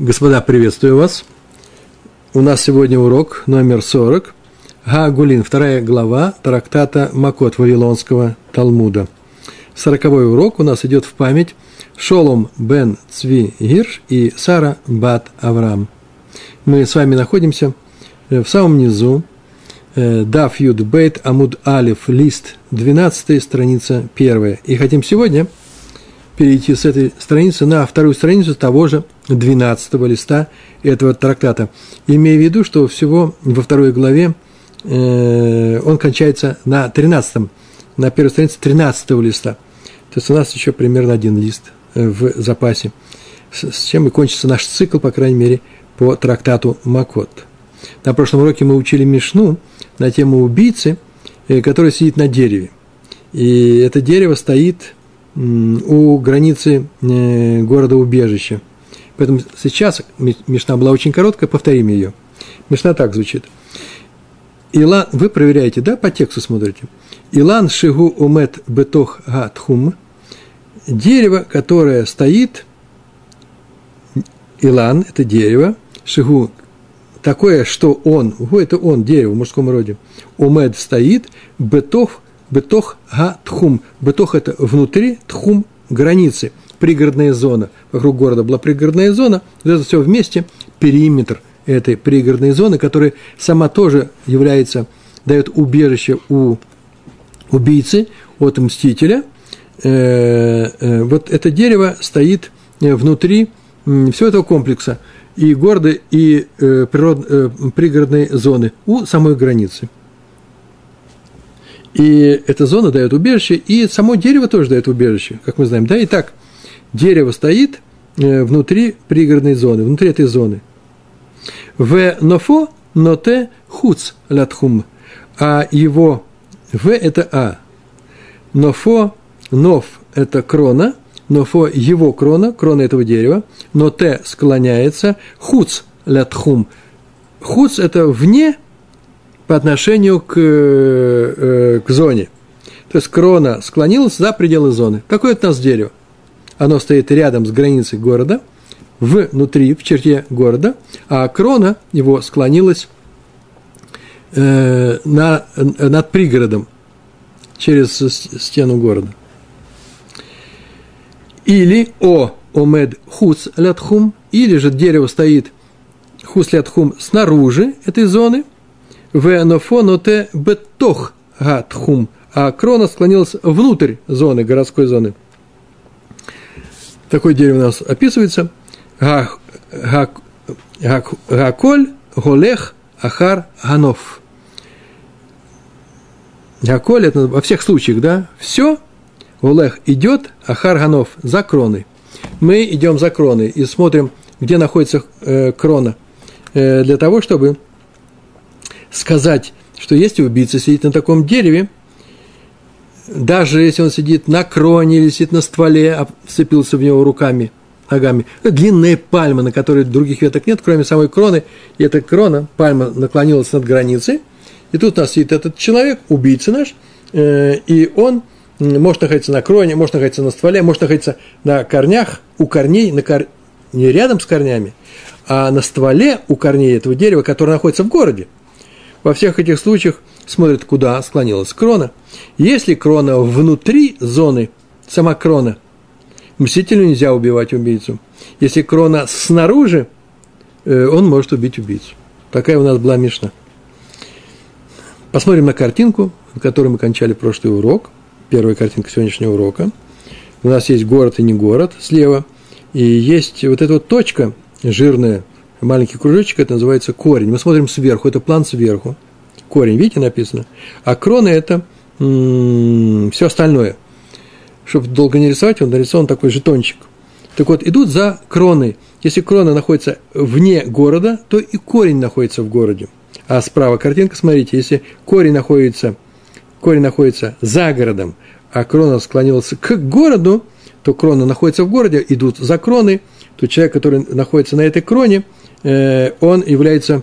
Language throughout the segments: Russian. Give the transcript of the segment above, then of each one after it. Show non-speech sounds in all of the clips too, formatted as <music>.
Господа, приветствую вас. У нас сегодня урок номер 40. Гагулин, вторая глава трактата Макот Вавилонского Талмуда. Сороковой урок у нас идет в память Шолом бен Цви Гирш и Сара бат Авраам. Мы с вами находимся в самом низу э, Даф Юд Бейт Амуд Алиф, лист 12, страница 1. И хотим сегодня – перейти с этой страницы на вторую страницу того же 12 листа этого трактата, имея в виду, что всего во второй главе э, он кончается на 13 на первой странице 13 листа. То есть у нас еще примерно один лист э, в запасе, с, чем и кончится наш цикл, по крайней мере, по трактату Макот. На прошлом уроке мы учили Мишну на тему убийцы, э, который сидит на дереве. И это дерево стоит у границы города-убежища. Поэтому сейчас Мишна была очень короткая, повторим ее. Мишна так звучит. Илан, вы проверяете, да, по тексту смотрите. Илан шигу умет бетох гатхум. Дерево, которое стоит, Илан – это дерево, шигу – такое, что он, это он, дерево в мужском роде, умед стоит, бетох Бетох га тхум. Бетох – это внутри, тхум – границы, пригородная зона. Вокруг города была пригородная зона. Вот это все вместе – периметр этой пригородной зоны, которая сама тоже является, дает убежище у убийцы, от мстителя. Э, э, вот это дерево стоит внутри всего этого комплекса и города, и э, природ, пригородной зоны у самой границы – и эта зона дает убежище, и само дерево тоже дает убежище, как мы знаем. Да, итак, дерево стоит э, внутри пригородной зоны, внутри этой зоны. В нофо ноте хуц латхум, а его в это а. Нофо, нов – это крона, нофо – его крона, крона этого дерева, но т склоняется, хуц латхум. Хуц – это вне по отношению к, э, к зоне. То есть крона склонилась за пределы зоны. Какое это у нас дерево? Оно стоит рядом с границей города, внутри, в черте города, а крона его склонилась э, на, над пригородом через стену города. Или о омед хуц лятхум, или же дерево стоит хус лятхум снаружи этой зоны – Венофоноте бетох гатхум, а крона склонилась внутрь зоны, городской зоны. Такое дерево у нас описывается. Гаколь, голех, ахар, ганов. Гаколь – это во всех случаях, да? Все, голех идет, ахар, ганов, за кроной. Мы идем за кроной и смотрим, где находится э, крона, э, для того, чтобы сказать, что если убийца сидит на таком дереве, даже если он сидит на кроне или сидит на стволе, а вцепился в него руками, ногами, длинная пальма, на которой других веток нет, кроме самой кроны, и эта крона, пальма наклонилась над границей, и тут у нас сидит этот человек, убийца наш, э, и он может находиться на кроне, может находиться на стволе, может находиться на корнях, у корней, на кор... не рядом с корнями, а на стволе у корней этого дерева, которое находится в городе – во всех этих случаях смотрят, куда склонилась крона. Если крона внутри зоны, сама крона, мстителю нельзя убивать убийцу. Если крона снаружи, э, он может убить убийцу. Такая у нас была Мишна. Посмотрим на картинку, на которой мы кончали прошлый урок. Первая картинка сегодняшнего урока. У нас есть город и не город слева. И есть вот эта вот точка жирная, маленький кружочек, это называется корень. Мы смотрим сверху, это план сверху. Корень, видите, написано. А крона – это м- все остальное. Чтобы долго не рисовать, он нарисован такой жетончик. Так вот, идут за кроной. Если крона находится вне города, то и корень находится в городе. А справа картинка, смотрите, если корень находится, корень находится за городом, а крона склонилась к городу, то крона находится в городе, идут за кроной, то человек, который находится на этой кроне – Э, он является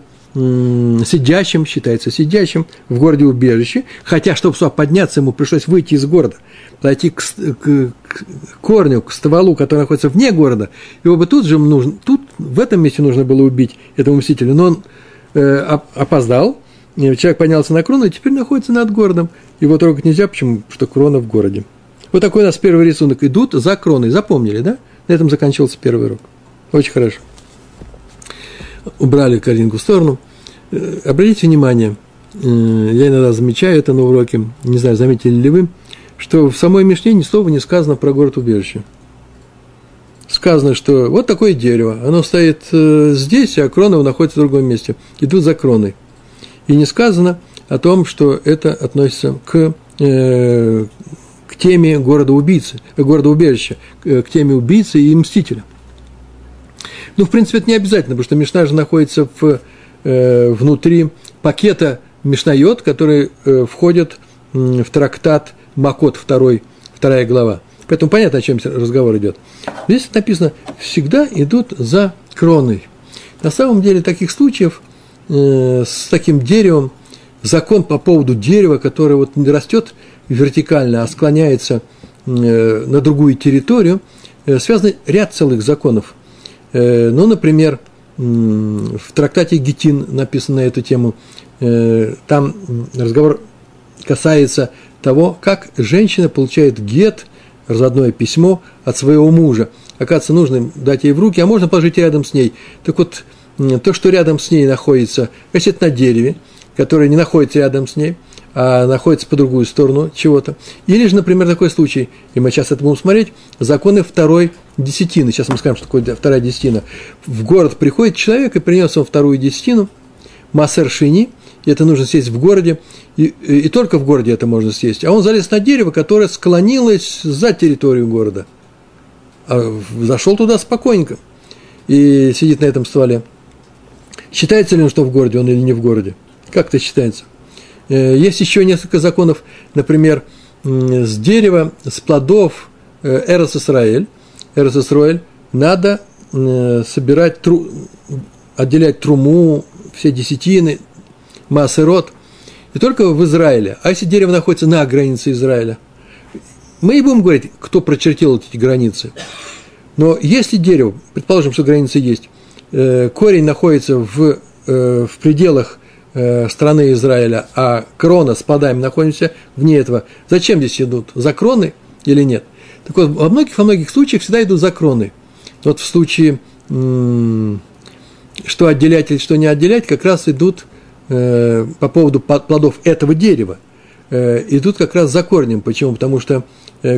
сидящим, считается сидящим в городе убежище, хотя, чтобы сюда подняться, ему пришлось выйти из города, подойти к, к, к корню, к стволу, который находится вне города, его бы тут же нужно, тут в этом месте нужно было убить этого мстителя, но он э, опоздал, человек поднялся на крону и теперь находится над городом. Его трогать нельзя, почему? Потому что крона в городе. Вот такой у нас первый рисунок. Идут за кроной. Запомнили, да? На этом заканчивался первый урок. Очень хорошо. Убрали картинку в сторону. Э, обратите внимание, э, я иногда замечаю это на уроке, не знаю, заметили ли вы, что в самой Мишне ни слова не сказано про город-убежище. Сказано, что вот такое дерево, оно стоит э, здесь, а крона находится в другом месте. Идут за кроной. И не сказано о том, что это относится к, э, к теме города-убийцы, города-убежища, к теме убийцы и мстителя. Ну, в принципе, это не обязательно, потому что Мишна же находится в, э, внутри пакета Мишнайот, который э, входит в трактат Макот, второй, вторая глава. Поэтому понятно, о чем разговор идет. Здесь написано, всегда идут за кроной. На самом деле таких случаев э, с таким деревом, закон по поводу дерева, которое вот не растет вертикально, а склоняется э, на другую территорию, э, связан ряд целых законов. Э, ну, например, в трактате Гетин написано на эту тему, э, там разговор касается того, как женщина получает гет, разводное письмо от своего мужа. Оказывается, нужно дать ей в руки, а можно положить рядом с ней. Так вот, то, что рядом с ней находится, значит, это на дереве, которое не находится рядом с ней, а находится по другую сторону чего-то. Или же, например, такой случай, и мы сейчас это будем смотреть, законы второй десятины. Сейчас мы скажем, что такое вторая десятина. В город приходит человек и принес он вторую десятину, массер шини, и это нужно съесть в городе, и, и только в городе это можно съесть. А он залез на дерево, которое склонилось за территорию города. А зашел туда спокойненько и сидит на этом стволе. Считается ли он, что в городе он или не в городе? Как это считается? Э, есть еще несколько законов, например, с дерева, с плодов э, Эрос Исраэль, Эрос Исраэль, надо собирать, тру, отделять труму, все десятины, Маасерот, и только в Израиле. А если дерево находится на границе Израиля, мы не будем говорить, кто прочертил эти границы. Но если дерево, предположим, что границы есть, э, корень находится в, в пределах э, страны Израиля, а крона с плодами находимся вне этого, зачем здесь идут? За кроны или нет? Так вот, во многих, во многих случаях всегда идут за кроны. Вот в случае, что отделять или что не отделять, как раз идут – Э, по поводу плодов этого дерева э, идут как раз за корнем. Почему? Потому что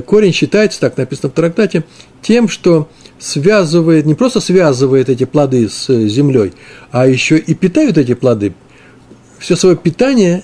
корень считается, так написано в трактате, тем, что связывает, не просто связывает эти плоды с землей, а еще и питают эти плоды. Все свое питание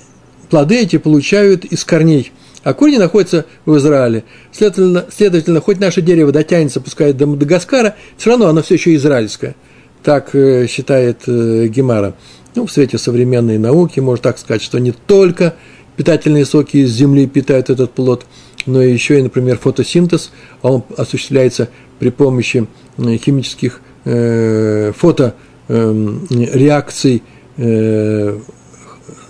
плоды эти получают из корней. А корни находятся в Израиле. Следовательно, следовательно, хоть наше дерево дотянется, пускай до Мадагаскара, все равно оно все еще израильское. Так считает Гемара. Ну, в свете современной науки можно так сказать, что не только питательные соки из земли питают этот плод, но еще и, например, фотосинтез, а он осуществляется при помощи химических э, фотореакций, э,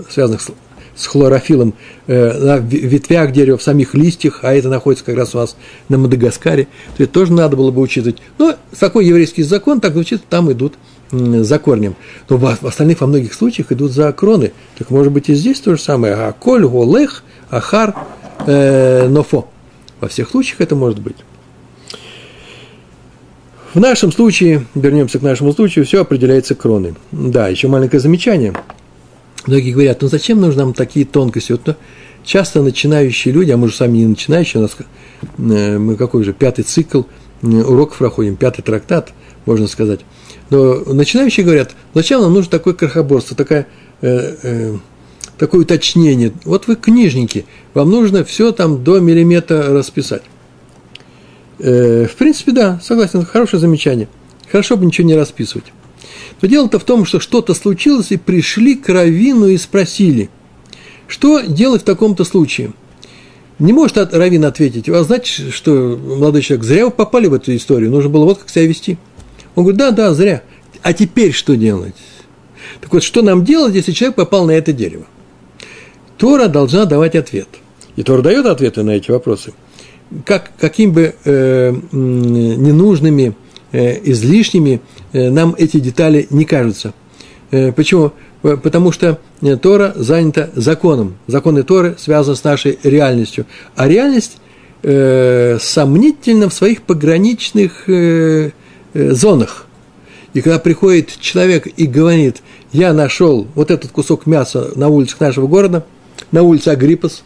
связанных с, с хлорофилом э, на ветвях дерева, в самих листьях, а это находится как раз у нас на Мадагаскаре, то это тоже надо было бы учитывать. Но такой еврейский закон, так звучит, там идут за корнем. Но в остальных, во многих случаях идут за кроны. Так может быть и здесь то же самое. А коль, голех, ахар, э, нофо. Во всех случаях это может быть. В нашем случае, вернемся к нашему случаю, все определяется кроной. Да, еще маленькое замечание. Многие говорят, ну зачем нужны нам такие тонкости? Вот, ну, часто начинающие люди, а мы же сами не начинающие, у нас э, мы какой же пятый цикл э, уроков проходим, пятый трактат, можно сказать. Но начинающие говорят, зачем нам нужно такое крохоборство, такое, э, э, такое уточнение. Вот вы книжники, вам нужно все там до миллиметра расписать. Э, в принципе, да, согласен, хорошее замечание. Хорошо бы ничего не расписывать. Но дело-то в том, что что-то случилось, и пришли к Равину и спросили, что делать в таком-то случае – не может Равин ответить, а значит, что, молодой человек, зря вы попали в эту историю, нужно было вот как себя вести – он говорит, да, да, зря. А теперь что делать? Так вот, что нам делать, если человек попал на это дерево? Тора должна давать ответ. И Тора дает ответы на эти вопросы. Как, каким бы э, ненужными излишними нам эти детали не кажутся. Почему? Потому что Тора занята законом. Законы Торы связаны с нашей реальностью. А реальность э, сомнительна в своих пограничных э, э, зонах. И когда приходит человек и говорит, я нашел вот этот кусок мяса на улицах нашего города, на улице Агриппас,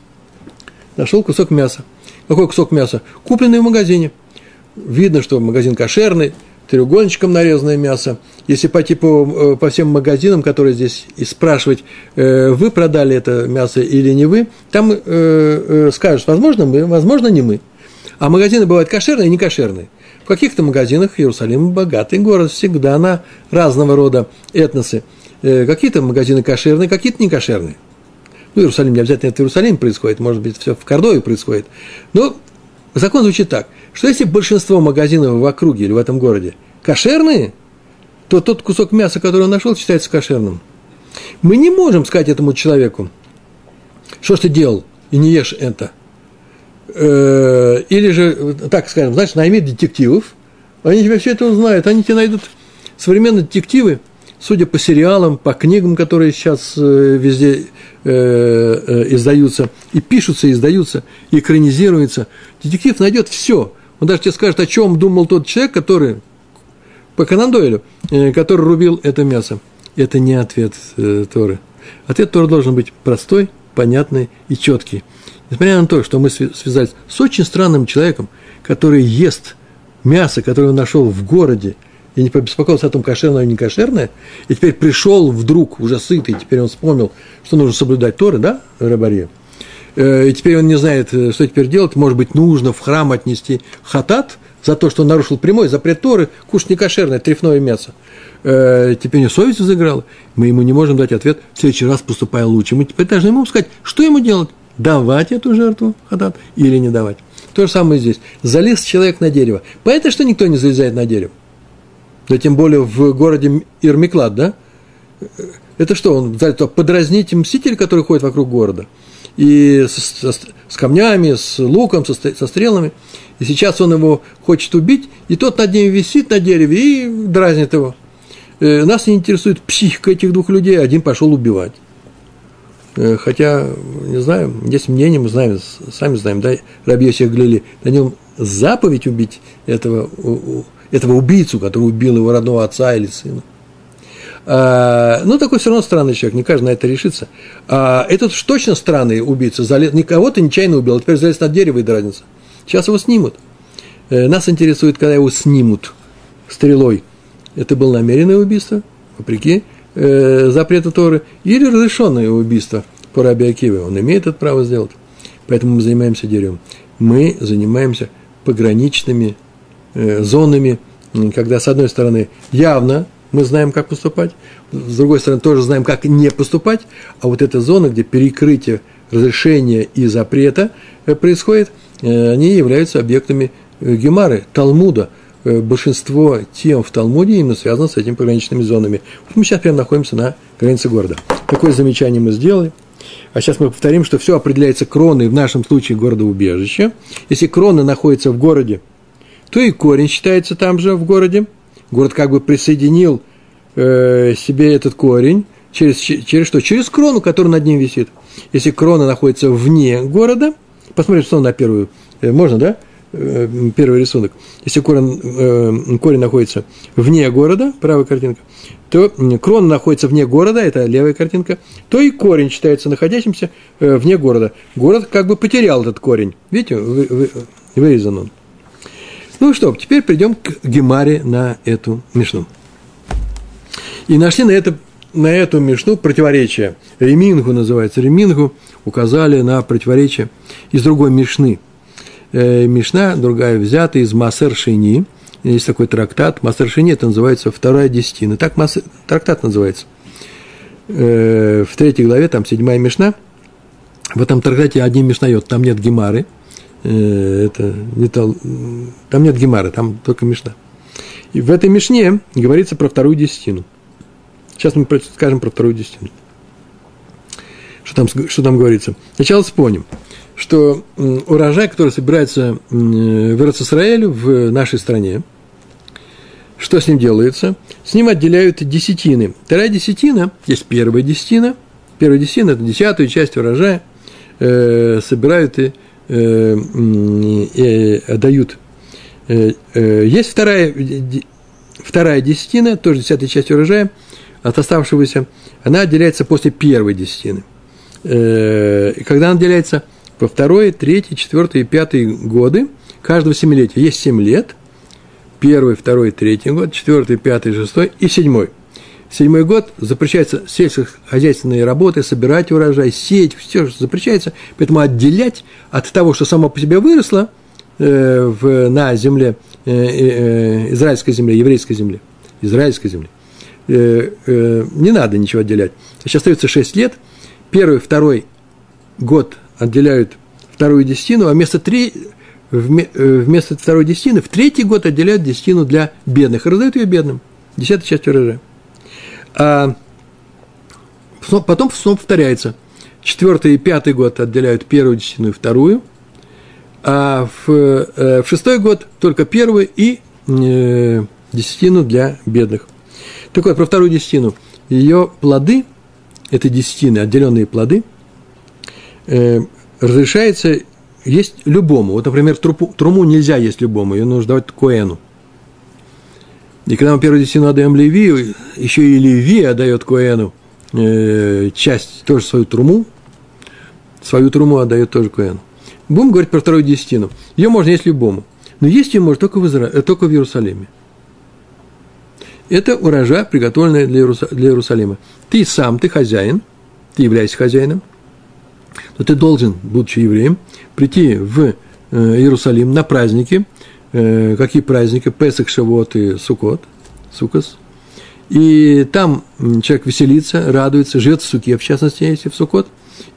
нашел кусок мяса. Какой кусок мяса? Купленный в магазине. Видно, что магазин кошерный, треугольничком нарезанное мясо. Если пойти по, э, по всем магазинам, которые здесь, и спрашивать, э, вы продали это мясо или не вы, там э, скажут, возможно, мы, возможно, не мы. А магазины бывают кошерные и не кошерные. В каких-то магазинах Иерусалим богатый город, всегда на разного рода этносы. Какие-то магазины кошерные, какие-то не кошерные. Ну, Иерусалим не обязательно это в Иерусалиме происходит, может быть, все в Кордове происходит. Но закон звучит так, что если большинство магазинов в округе или в этом городе кошерные, то тот кусок мяса, который он нашел, считается кошерным. Мы не можем сказать этому человеку, что ж ты делал, и не ешь это. Э, или же, так скажем, знаешь, найми детективов, они тебе все это узнают, они тебе найдут современные детективы, судя по сериалам, по книгам, которые сейчас э, везде э, э, издаются, и пишутся, и издаются, и экранизируются, детектив найдет все. Он даже тебе скажет, о чем думал тот человек, который, по Конан Дойлю, который рубил это мясо. Это не ответ Торы. Ответ Торы должен быть простой, понятный и четкий. Несмотря на то, что мы связались с очень странным человеком, который ест мясо, которое он нашел в городе – и не побеспокоился о том, кошерное или не кошерное, и теперь пришел вдруг, уже сытый, теперь он вспомнил, что нужно соблюдать Торы, да, Рабарье? Э, и теперь он не знает, э, что теперь делать, может быть, нужно в храм отнести хатат за то, что он нарушил прямой запрет Торы, кушать не кошерное, трефное мясо. Э, теперь у него совесть взыграла, мы ему не можем дать ответ, в следующий раз поступая лучше. Мы теперь должны ему сказать, что ему делать, давать эту жертву хатат или не давать. То же самое здесь. Залез человек на дерево. Понятно, что никто не залезает на дерево да тем более в городе Ирмиклад, да? Это что, он подразнить мститель, который ходит вокруг города? И с, с, с камнями, с луком, со, со стрелами. И сейчас он его хочет убить, и тот над ним висит на дереве и дразнит его. Э, нас не интересует психика этих двух людей, один пошел убивать. Э, хотя, не знаю, есть мнение, мы знаем, сами знаем, да, Рабьеси Глили, на нем заповедь убить этого этого убийцу, который убил его родного отца или сына. А, ну, такой все равно странный человек, не каждый на это решится. А этот уж точно странный убийца, залез, никого-то нечаянно убил, а теперь залез на дерево и дразнится. Сейчас его снимут. Э, нас интересует, когда его снимут стрелой. Это было намеренное убийство, вопреки э, запрету Торы, или разрешенное убийство по Раби Акиве. Он имеет это право сделать. Поэтому мы занимаемся деревом. Мы занимаемся пограничными зонами, когда, с одной стороны, явно мы знаем, как поступать, с другой стороны, тоже знаем, как не поступать, а вот эта зона, где перекрытие разрешения и запрета э, происходит, э, они являются объектами Гемары, Талмуда. Большинство тем в Талмуде именно связано с этими пограничными зонами. Вот мы сейчас прямо находимся на границе города. Такое замечание мы сделали. А сейчас мы повторим, что все определяется кроной, в нашем случае города убежища. Если крона находится в городе, то и корень считается там же, в городе. Город как бы присоединил э, себе этот корень через, через что? Через крону, которая над ним висит. Если крона находится вне города, посмотрим снова на первую, э, можно, да? Э, первый рисунок. Если корень, э, корень находится вне города, правая картинка, то крона находится вне города, это левая картинка, то и корень считается находящимся э, вне города. Город как бы потерял этот корень. Видите, вы, вы, вырезан он. Ну что, теперь придем к Гемаре на эту мишну. И нашли на, это, на эту мишну противоречие. Ремингу называется. Ремингу указали на противоречие из другой мишны. Э, мишна другая взята из Масер. Есть такой трактат. Масер это называется вторая десятина. Так Масер, трактат называется. Э, в третьей главе, там седьмая мишна. В этом трактате один мишнает, там нет гемары – это не тол... там нет гемара, там только Мишна. И в этой Мишне говорится про вторую десятину. Сейчас мы скажем про вторую десятину. Что там, что там говорится? Сначала вспомним, что урожай, который собирается в Израиле, в нашей стране, что с ним делается? С ним отделяют десятины. Вторая десятина, есть первая десятина. Первая десятина – это десятую часть урожая. Э, собирают и, э, и отдают. Э, э, есть вторая, вторая десятина, тоже десятая часть урожая, от оставшегося. Она отделяется после первой десятины. Э, и когда она отделяется во второй, третий, четвертый и пятый годы каждого семилетия. Есть семь лет – первый, второй, третий год, четвертый, пятый, шестой и седьмой. Седьмой год запрещается сельскохозяйственные работы, собирать урожай, сеять, все запрещается, поэтому отделять от того, что само по себе выросло э, в, на земле, э, э, израильской земле, еврейской земле, израильской земле, э, э, не надо ничего отделять. Сейчас остается 6 лет, первый, второй год отделяют вторую десятину, а вместо три, Э, вместо второй десятины в третий год отделяют десятину для бедных и раздают ее бедным. Десятая часть урожая. А потом снова повторяется. Четвертый и пятый год отделяют первую десятину и вторую, а в, э, в шестой год только первую и э, десятину для бедных. Так вот, про вторую десятину. Ее плоды, это десятины, отделенные плоды, э, разрешается есть любому. Вот, например, трупу, труму нельзя есть любому, ее нужно давать коэну. И когда мы первую десятину отдаем Леви, еще и Леви отдает коэну э, часть, тоже свою труму, свою труму отдает тоже коэну. Будем говорить про вторую десятину. Ее можно есть любому. Но есть ее можно только в, Изра... Э, только в Иерусалиме. Это урожай, приготовленный для, Иерус... для Иерусалима. Ты сам, ты хозяин, ты являешься хозяином, но ты должен, будучи евреем, прийти в э, Иерусалим на праздники. Э, какие праздники? Песах, Шавот и Сукот. Сукас. И там человек веселится, радуется, живет в суке, в частности, если в Сукот,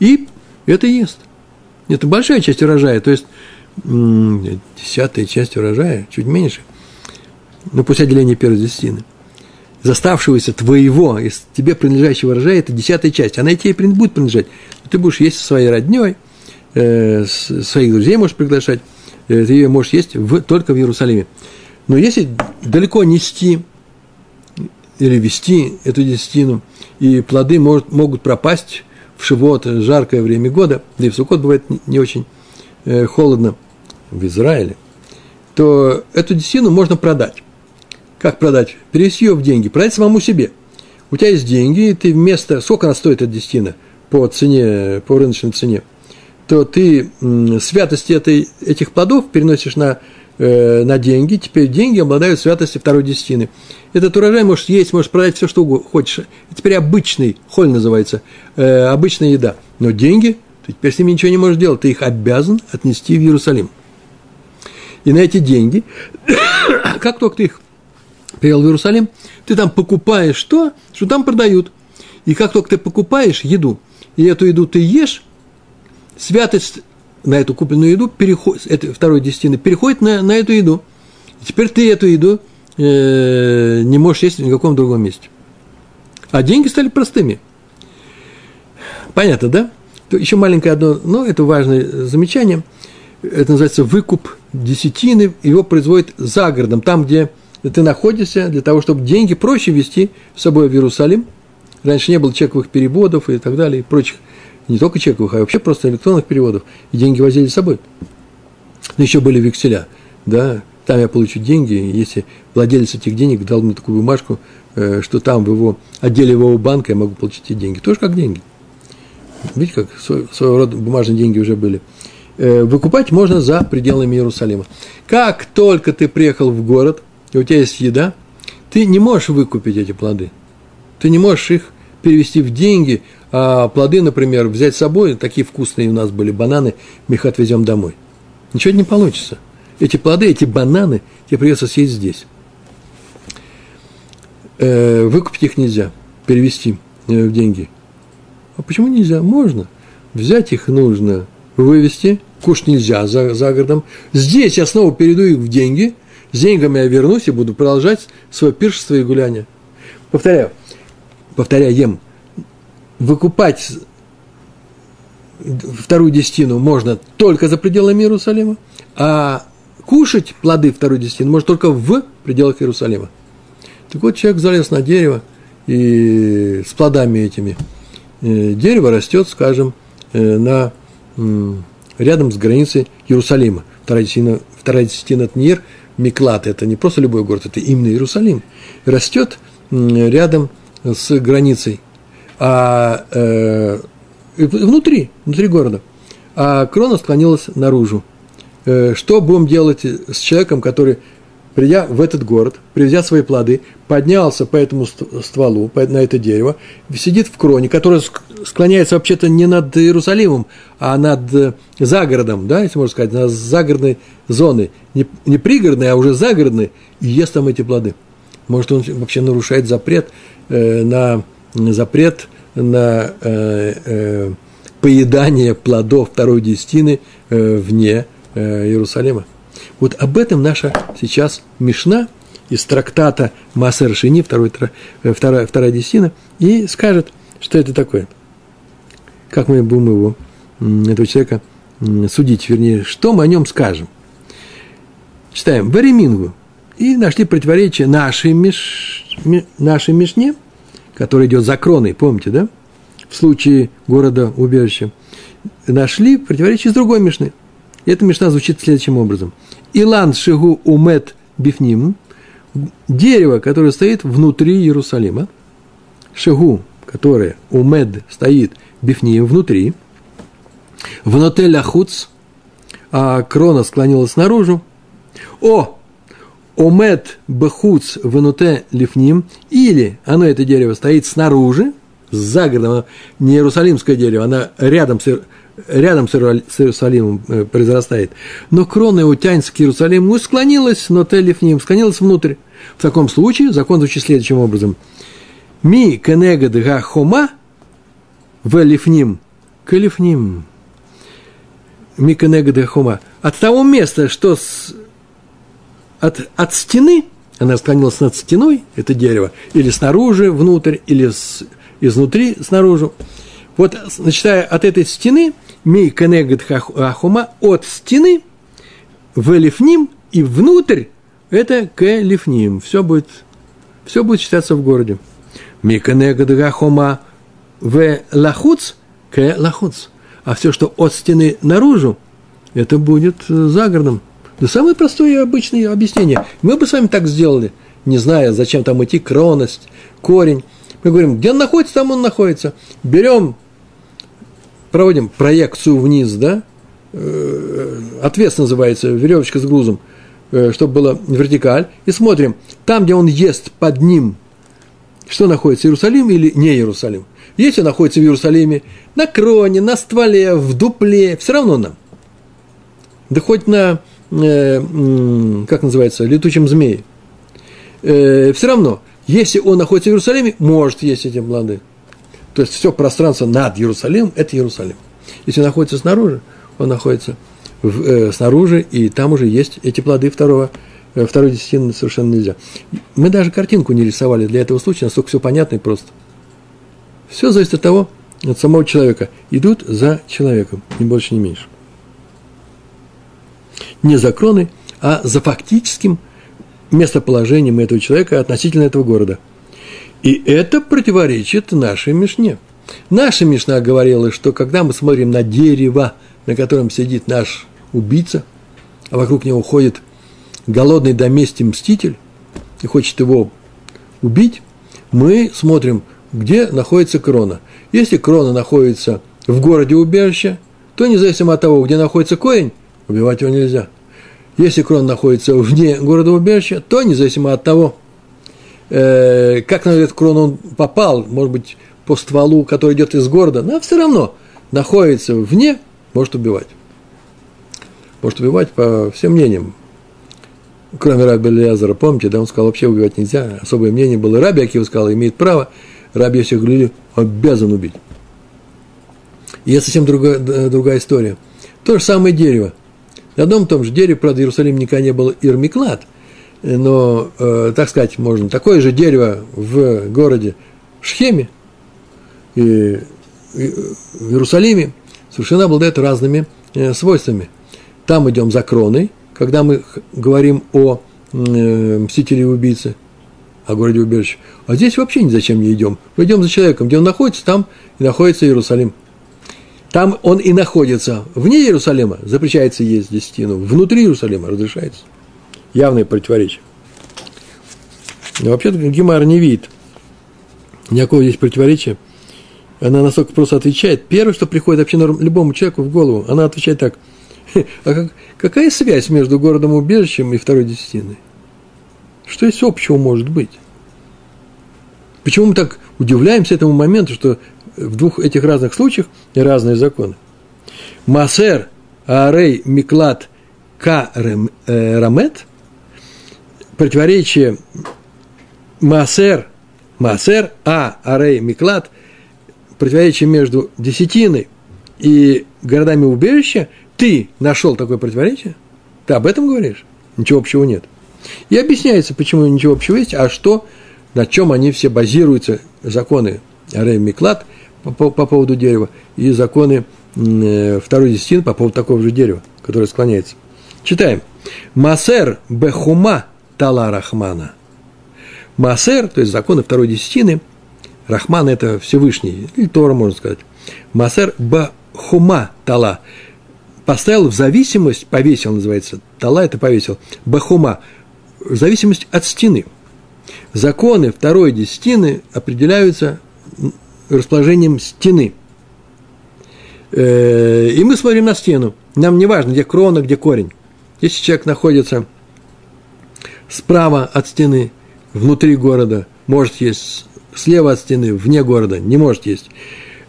и это ест. Это большая часть урожая, то есть десятая часть урожая, чуть меньше, ну, после отделения первой десятины. Из оставшегося твоего, из тебе принадлежащего урожая, это десятая часть. Она и тебе будет принадлежать. Ты будешь есть со своей родней, э, своих друзей можешь приглашать, ты ее можешь есть в, только в Иерусалиме. Но если далеко нести или вести эту десятину, и плоды может, могут пропасть в Шивот, жаркое время года, да и в Сукот бывает не очень э, холодно в Израиле, то эту десятину можно продать. Как продать? Перевести ее в деньги, продать самому себе. У тебя есть деньги, и ты вместо... Сколько она стоит, эта десятина, по цене, по рыночной цене? То ты святости этой, этих плодов переносишь на, э, на деньги, теперь деньги обладают святостью второй десятины. Этот урожай можешь есть, можешь продать все, что хочешь. Это теперь обычный, холь называется, э, обычная еда. Но деньги, ты теперь с ними ничего не можешь делать, ты их обязан отнести в Иерусалим. И на эти деньги, <coughs> как только ты их привел в Иерусалим, ты там покупаешь то, что там продают. И как только ты покупаешь еду, и эту еду ты ешь, святость на эту купленную еду, переход, это второй десятины, переходит на, на эту еду. И теперь ты эту еду э, не можешь есть в никаком другом месте. А деньги стали простыми. Понятно, да? Еще маленькое одно, но это важное замечание. Это называется выкуп десятины. Его производят за городом, там, где ты находишься, для того, чтобы деньги проще вести с собой в Иерусалим. Раньше не было чековых переводов и так далее, и прочих не только чековых, а вообще просто электронных переводов, и деньги возили с собой. Но еще были векселя, да, там я получу деньги, если владелец этих денег дал мне такую бумажку, э, что там в его отделе его банка я могу получить эти деньги. Тоже как деньги. Видите, как своего рода бумажные деньги уже были. Э, выкупать можно за пределами Иерусалима. Как только ты приехал в город, и у тебя есть еда, ты не можешь выкупить эти плоды. Ты не можешь их перевести в деньги, а плоды, например, взять с собой, такие вкусные у нас были бананы, мы их отвезем домой. Ничего не получится. Эти плоды, эти бананы тебе придется съесть здесь. Э, выкупить их нельзя, перевести э, в деньги. А почему нельзя? Можно. Взять их нужно, вывести, кушать нельзя за, за городом. Здесь я снова перейду их в деньги, с деньгами я вернусь и буду продолжать свое пиршество и гуляние. Повторяю, повторяем, выкупать вторую десятину можно только за пределами Иерусалима, а кушать плоды второй десятины можно только в пределах Иерусалима. Так вот, человек залез на дерево, и с плодами этими. Э, дерево растет, скажем, э, на, рядом с границей Иерусалима. Вторая десятина, вторая десятина Тнир, Миклат, это не просто любой город, это именно Иерусалим. Растет рядом с границей, а э, внутри, внутри города. А крона склонилась наружу. Э, что будем делать с человеком, который придя в этот город, привезя свои плоды, поднялся по этому стволу, на это дерево, сидит в кроне, которая склоняется вообще-то не над Иерусалимом, а над э, загородом, да, если можно сказать, над загородной зоной, не, не пригородной, а уже загородной, и ест там эти плоды. Может, он вообще нарушает запрет э, на запрет на э, э, поедание плодов второй десятины э, вне э, Иерусалима. Вот об этом наша сейчас Мишна из трактата Массер Шини, второй, э, вторая, вторая десятина, и скажет, что это такое. Как мы будем его, этого человека, судить, вернее, что мы о нем скажем. Читаем. Варемингу. И нашли противоречие нашей, миш, нашей Мишне, которая идет за кроной, помните, да? В случае города убежища. Нашли противоречие с другой Мишны. И эта Мишна звучит следующим образом. Илан Шигу Умет Бифним, дерево, которое стоит внутри Иерусалима, Шигу, которое Умед стоит Бифним внутри, Внотель Ахуц, а крона склонилась наружу, О, Омет Бахуц Венуте Лифним, или оно, это дерево, стоит снаружи, за городом, не иерусалимское дерево, оно рядом с, рядом с Иерусалимом э, произрастает. Но крона его тянется к Иерусалиму и склонилась, но Телифним, склонилась внутрь. В таком случае закон звучит следующим образом. Ми кенегад га хома в лифним калифним. Ми кенегад га хома. От того места, что с, от, от стены, она склонилась над стеной, это дерево, или снаружи, внутрь, или с, изнутри, снаружи. Вот, начиная от этой стены, ми кенегат ахума, от стены в лифним и внутрь, это к лифним. Все будет, все будет считаться в городе. Ми кенегат ахума в лахуц, к лахуц. А все, что от стены наружу, это будет за городом. Да самое простое и обычное объяснение. Мы бы с вами так сделали, не зная, зачем там идти, кроность, корень. Мы говорим, где он находится, там он находится. Берем проводим проекцию вниз, да, э, отвес называется, веревочка с грузом, э, чтобы было вертикаль, и смотрим, там, где он ест под ним, что находится, Иерусалим или не Иерусалим. Если находится в Иерусалиме, на кроне, на стволе, в дупле, все равно нам. Да хоть на, как называется, летучем змее. Э, все равно, если он находится в Иерусалиме, может есть эти плоды. То есть все пространство над Иерусалимом – это Иерусалим. Если он находится снаружи, он находится в, э, снаружи, и там уже есть эти плоды второго, э, второй десятины совершенно нельзя. Мы даже картинку не рисовали для этого случая, настолько все понятно и просто. Все зависит от того, от самого человека. Идут за человеком, ни больше, ни меньше. Не за кроной, а за фактическим местоположением этого человека относительно этого города – и это противоречит нашей Мишне. Наша Мишна говорила, что когда мы смотрим на дерево, на котором сидит наш убийца, а вокруг него ходит голодный до мести мститель и хочет его убить, мы смотрим, где находится крона. Если крона находится в городе убежища, то независимо от того, где находится корень, убивать его нельзя. Если крона находится вне города убежища, то независимо от того, э, как на эту крону он попал, может быть, по стволу, который идет из города, но все равно находится вне, может убивать. Может убивать по всем мнениям. Кроме Раби Лязара, помните, да, он сказал, вообще убивать нельзя. Особое мнение было. Раби Акива сказал, имеет право. Раби Йосиф Глили обязан убить. И это совсем другая, другая история. То же самое дерево. На одном и том же дереве, правда, Иерусалим никогда не был Ирмиклад, но, э, так сказать, можно, такое же дерево в городе Шхеме и, и в Иерусалиме совершенно обладает разными э, свойствами. Там идем за кроной, когда мы говорим о э, мстителе и убийце. о городе убежище. А здесь вообще ни зачем не идем. Мы идем за человеком, где он находится, там и находится Иерусалим. Там он и находится. Вне Иерусалима запрещается есть десятину. Внутри Иерусалима разрешается. Явное противоречие. Но вообще-то Гимар не видит никакого здесь противоречия. Она настолько просто отвечает. Первое, что приходит вообще любому человеку в голову, она отвечает так. А как, какая связь между городом-убежищем и второй десятиной? Что из общего может быть? Почему мы так удивляемся этому моменту, что в двух этих разных случаях разные законы? Масер Арей Миклат Ка э, противоречие Масер Масер А Арей Миклат противоречие между десятиной и городами убежища, ты нашел такое противоречие? Ты об этом говоришь? Ничего общего нет. И объясняется, почему ничего общего есть, а что, на чем они все базируются, законы Арей Миклад по, по, по поводу дерева и законы э, второй десятины по поводу такого же дерева, которое склоняется. Читаем. Масер бехума тала рахмана. Масер, то есть законы второй десятины, Рахман – это Всевышний, или Тора, можно сказать. Масер бахума тала – поставил в зависимость, повесил, называется, тала это повесил, бахума, в зависимости от стены. Законы второй десятины определяются расположением стены. Э, и мы смотрим на стену. Нам не важно, где крона, где корень. Если человек находится справа от стены, внутри города, может есть слева от стены, вне города, не может есть.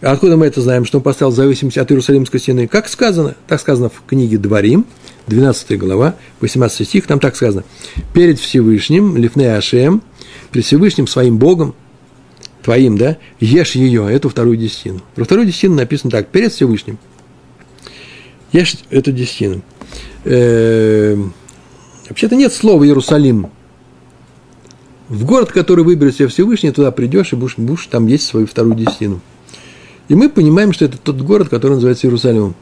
Откуда мы это знаем, что он поставил в зависимости от Иерусалимской стены? Как сказано? Так сказано в книге Дворим, 12 глава, 18 стих, там так сказано. «Перед Всевышним, Лифне Ашем, перед Всевышним своим Богом, твоим, да, ешь ее, эту вторую десятину». Про вторую десятину написано так, перед Всевышним. Ешь эту десятину. Э, вообще-то нет слова Иерусалим. В город, который выберет себе Всевышний, туда придешь и будешь, будешь там есть свою вторую десятину. И мы понимаем, что это тот город, который называется Иерусалимом.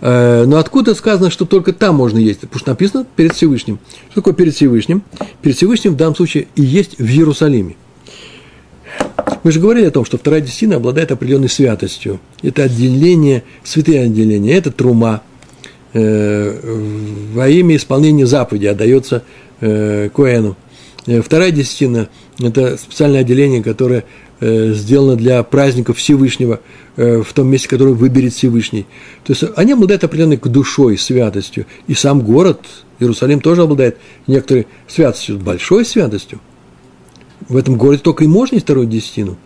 Э, но откуда сказано, что только там можно есть? Потому что написано перед Всевышним. Что такое перед Всевышним? Перед Всевышним в данном случае и есть в Иерусалиме. Мы же говорили о том, что вторая десятина обладает определенной святостью. Это отделение, святые отделения, это трума. Э, во имя исполнения заповеди отдается э, Коэну. Вторая десятина – это специальное отделение, которое сделано для праздников Всевышнего – Э, в том месте, которое выберет Всевышний. То есть они обладают определенной душой, святостью. И сам город, Иерусалим, тоже обладает некоторой святостью, большой святостью. В этом городе только и можно есть вторую десятину.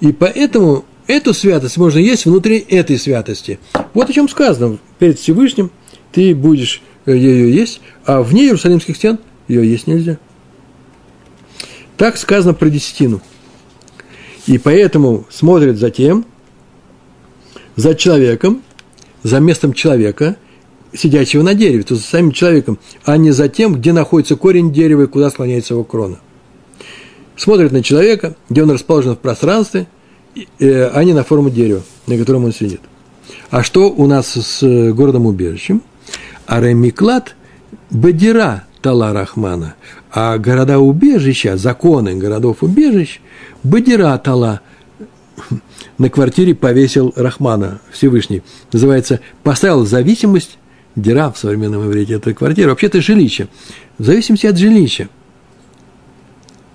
И поэтому эту святость можно есть внутри этой святости. Вот о чем сказано. Перед Всевышним ты будешь э, ее есть, а вне Иерусалимских стен ее есть нельзя. Так сказано про десятину. И поэтому смотрят за тем, за человеком, за местом человека, сидящего на дереве, то за самим человеком, а не за тем, где находится корень дерева и куда склоняется его крона. Смотрит на человека, где он расположен в пространстве, э, а не на форму дерева, на котором он сидит. А что у нас с э, городом-убежищем? Аремиклад Бадира Тала Рахмана, а города-убежища, законы городов-убежищ, Бадира Тала на квартире повесил Рахмана Всевышний. Называется «Поставил зависимость Дира в современном иврите, это квартира, вообще-то жилище. В зависимости от жилища.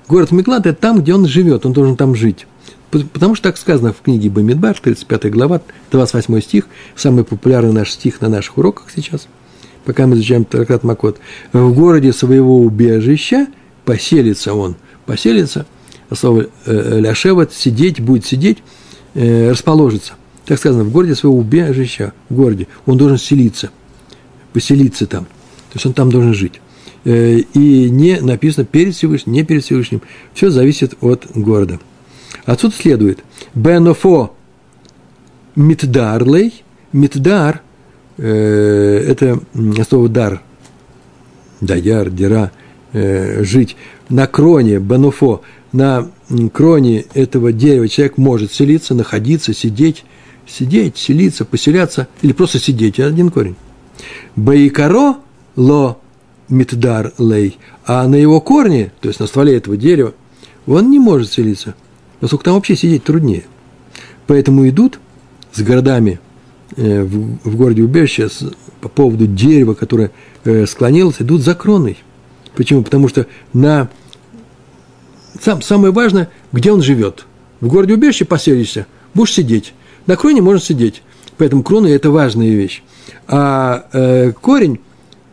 Город Миклад – это там, где он живет, он должен там жить. Потому что так сказано в книге Бамидбар, 35 глава, 28 стих, самый популярный наш стих на наших уроках сейчас, пока мы изучаем трактат Макот. В городе своего убежища поселится он. Поселится, слово э, ляшеват, сидеть, будет сидеть – э, расположится. Так сказано, в городе своего убежища, в городе, он должен селиться, поселиться там. То есть он там должен жить. Э, и не написано перед Всевышним, не перед Всевышним. Все зависит от города. Отсюда следует Бенофо Митдарлей. Митдар э, – это слово дар, даяр, дира, э, жить. На кроне Бенофо, на кроне этого дерева человек может селиться, находиться, сидеть, сидеть, селиться, поселяться, или просто сидеть, один корень. Баикаро ло митдар лей, а на его корне, то есть на стволе этого дерева, он не может селиться, поскольку там вообще сидеть труднее. Поэтому идут с городами э, в, в городе убежище по поводу дерева, которое э, склонилось, идут за кроной. Почему? Потому что на сам, самое важное, где он живет. В городе убежище поселишься, будешь сидеть. На кроне можно сидеть. Поэтому крона – это важная вещь. А э, корень,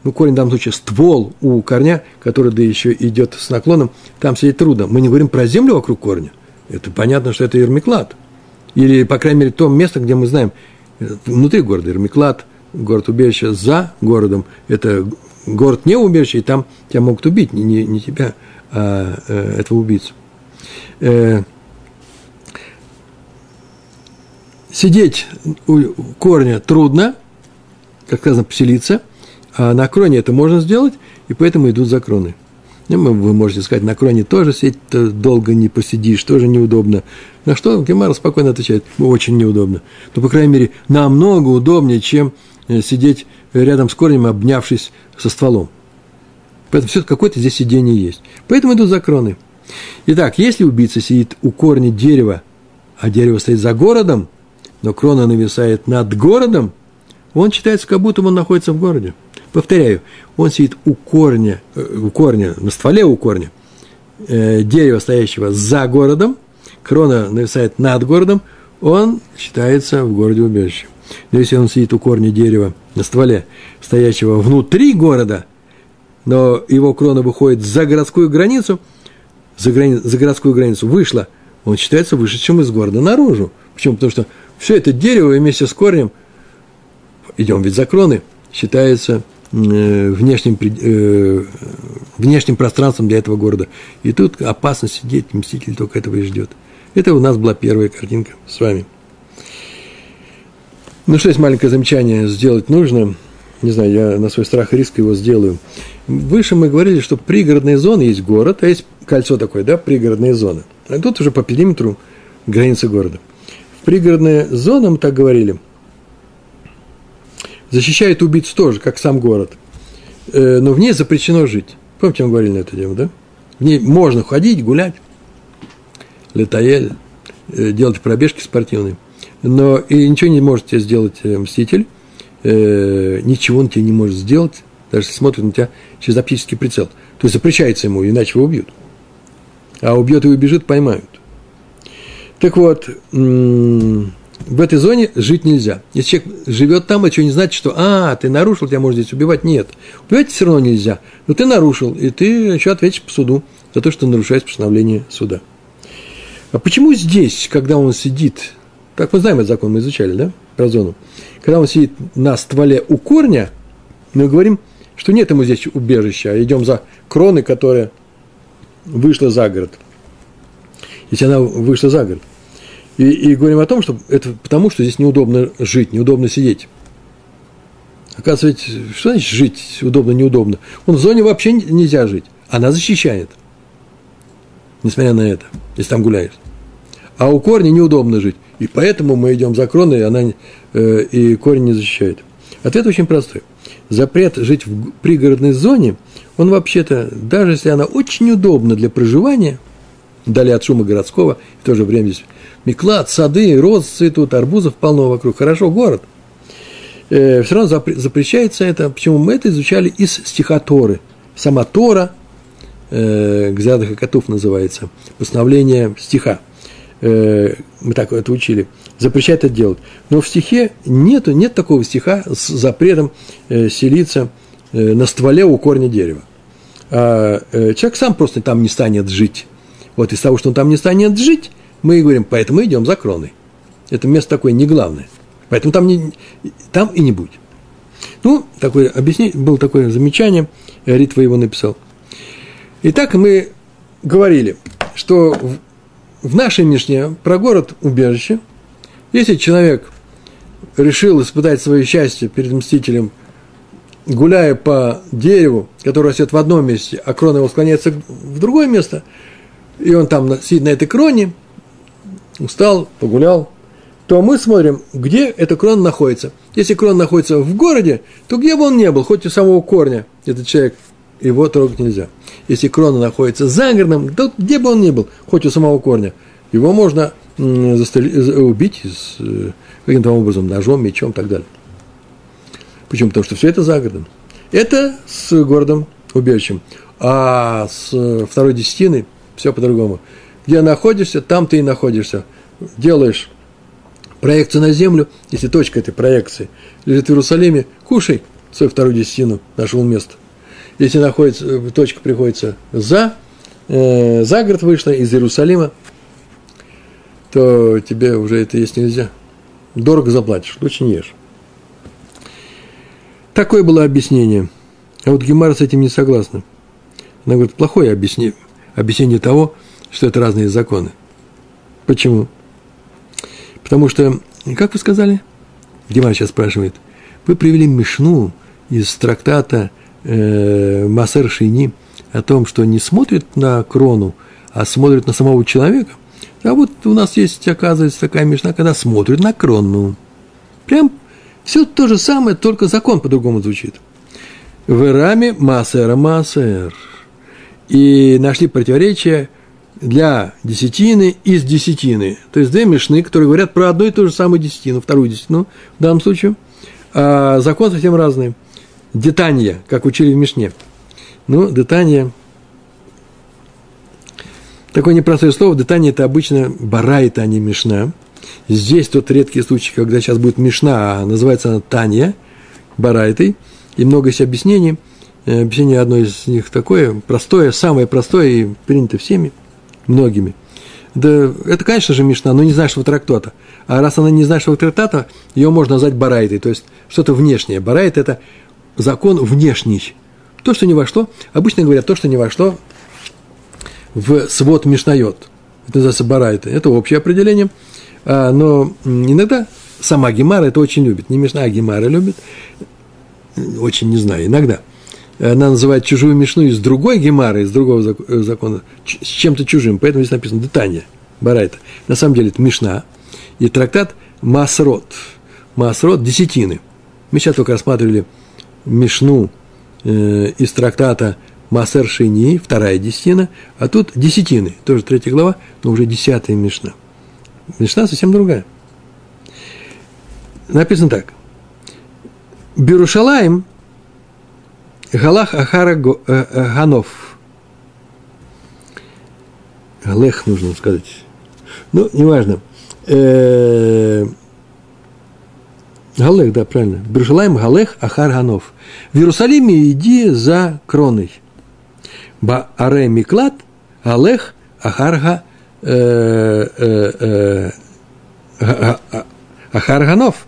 ну, корень в данном случае ствол у корня, который да еще идет с наклоном, там сидеть трудно. Мы не говорим про землю вокруг корня. Это понятно, что это ермиклад. Или, по крайней мере, то место, где мы знаем, внутри города, ермиклад, город убежище за городом, это город не убежище, и там тебя могут убить, не, не, не тебя, а, а этого убийцу. Э, сидеть у корня трудно, как сказано, поселиться, а на кроне это можно сделать, и поэтому идут за кроны. Ну, вы можете сказать, на кроне тоже сидеть долго не посидишь, тоже неудобно. На что Гемара спокойно отвечает, очень неудобно. Но, по крайней мере, намного удобнее, чем э, сидеть рядом с корнем, обнявшись со стволом. Поэтому все какое-то здесь сидение есть. Поэтому идут за кроны. Итак, если убийца сидит у корня дерева, а дерево стоит за городом – но крона нависает над городом, он считается, как будто он находится в городе. Повторяю, он сидит у корня, э, у корня, на стволе у корня, э, дерева, стоящего за городом, крона нависает над городом, он считается в городе убежище. Но если он сидит у корня дерева на стволе, стоящего внутри города, но его крона выходит за городскую границу, за, грани, за городскую границу вышла, он считается вышедшим из города наружу. Почему? Потому что все это дерево вместе с корнем, идем ведь за кроны, считается внешним, э, внешним пространством для этого города. И тут опасно сидеть, мститель только этого и ждет. Это у нас была первая картинка с вами. Ну, что есть маленькое замечание сделать нужно. Не знаю, я на свой страх и риск его сделаю. Выше мы говорили, что пригородные зоны есть город, а есть кольцо такое, да, пригородные зоны. А тут уже по периметру границы города пригородная зона, мы так говорили, защищает убийц тоже, как сам город. Э, но в ней запрещено жить. Помните, мы говорили на эту тему, да? В ней можно ходить, гулять, летаэль, э, делать пробежки спортивные. Но и ничего не может тебе сделать э, мститель, ничего он тебе не может сделать, даже если смотрит на тебя через оптический прицел. То есть запрещается ему, иначе его убьют. А убьет и убежит, поймают. Так вот, в этой зоне жить нельзя. Если человек живет там, это что не значит, что «а, ты нарушил, тебя можно здесь убивать». Нет, убивать все равно нельзя. Но ты нарушил, и ты еще ответишь по суду за то, что нарушаешь постановление суда. А почему здесь, когда он сидит, так мы знаем этот закон, мы изучали, да, про зону, когда он сидит на стволе у корня, мы говорим, что нет ему здесь убежища, а идем за кроны, которая вышла за город. Если она вышла за город. И, и говорим о том, что это потому, что здесь неудобно жить, неудобно сидеть. Оказывается, что значит жить удобно, неудобно? Он в зоне вообще нельзя жить. Она защищает. Несмотря на это, если там гуляешь. А у корня неудобно жить. И поэтому мы идем за кроной, и, она, э, и корень не защищает. Ответ очень простой. Запрет жить в пригородной зоне, он вообще-то, даже если она очень удобна для проживания, дали от шума городского, в то же время здесь Миклад, сады, роз цветут, арбузов полно вокруг. Хорошо, город. Э, все равно запрещается это. Почему мы это изучали из стихоторы. Сама Тора, э, Гзядах и Котов называется, постановление стиха. Э, мы так это учили. Запрещает это делать. Но в стихе нету, нет такого стиха с запретом э, селиться э, на стволе у корня дерева. А, э, человек сам просто там не станет жить. Вот из того, что он там не станет жить, мы говорим, поэтому идем за кроной. Это место такое не главное. Поэтому там, не, там и не будет. Ну, такое объяснение, было такое замечание, Ритва его написал. Итак, мы говорили, что в, в нашей Мишне про город убежище, если человек решил испытать свое счастье перед мстителем, гуляя по дереву, которое растет в одном месте, а крона его склоняется в другое место, и он там сидит на этой кроне, устал, погулял, то мы смотрим, где эта крона находится. Если крона находится в городе, то где бы он ни был, хоть у самого корня этот человек его трогать нельзя. Если крона находится за городом, то где бы он ни был, хоть у самого корня, его можно застали, убить э, каким-то образом, ножом, мечом и так далее. Почему? Потому что все это за городом. Это с городом убежищем. А с второй десятины все по-другому. Где находишься, там ты и находишься. Делаешь проекцию на землю, если точка этой проекции лежит в Иерусалиме, кушай свою вторую десятину, нашел место. Если находится, э, точка приходится за, э, за город вышла из Иерусалима, то тебе уже это есть нельзя. Дорого заплатишь, лучше не ешь. Такое было объяснение. А вот Гемара с этим не согласна. Она говорит, плохое объяснение, объяснение того, что это разные законы. Почему? Потому что, как вы сказали, Гемар сейчас спрашивает, вы привели Мишну из трактата э, Масер Шини о том, что не смотрит на крону, а смотрит на самого человека. А вот у нас есть, оказывается, такая Мишна, когда смотрит на крону. Прям все то же самое, только закон по-другому звучит. В раме Масера Масер. И нашли противоречие для десятины из десятины. То есть две мишны, которые говорят про одну и ту же самую десятину, вторую десятину в данном случае. А закон совсем разный. Детания, как учили в Мишне. Ну, детания Такое непростое слово. Детания – это обычно барайта, а не мишна. Здесь тот редкий случай, когда сейчас будет мишна, а называется она Таня, барайтой. И много есть объяснений. Э, объяснение одно из них такое, простое, самое простое и принято всеми, многими. Да, это, конечно же, Мишна, но не знаешь что трактата. А раз она не знает что трактата, ее можно назвать барайтой, то есть что-то внешнее. Барайт – это закон внешний. То, что не вошло, обычно говорят, то, что не вошло в свод Мишнайот. Это называется барайта. Это общее определение. А, но иногда сама Гемара это очень любит. Не Мишна, а Гемара любит. Очень не знаю, иногда. Она называет чужую Мишну из другой Гемары, из другого э, закона, с чем-то чужим. Поэтому здесь написано Детания, Барайта. На самом деле это Мишна. И трактат Масрот. Масрот – десятины. Мы сейчас только рассматривали Мишну э, из трактата Масер Шини, вторая десятина, а тут десятины, тоже третья глава, но уже десятая Мишна. Мишна совсем другая. Написано так. Берушалаем Галах Ахара э, э, Ганов. Галех нужно сказать. Ну, неважно. Э, Галех, да, правильно. Берушалаем Галех Ахар Ганов. В Иерусалиме иди за кроной. Бааре Миклад, Алех, Ахарга, Ахарганов.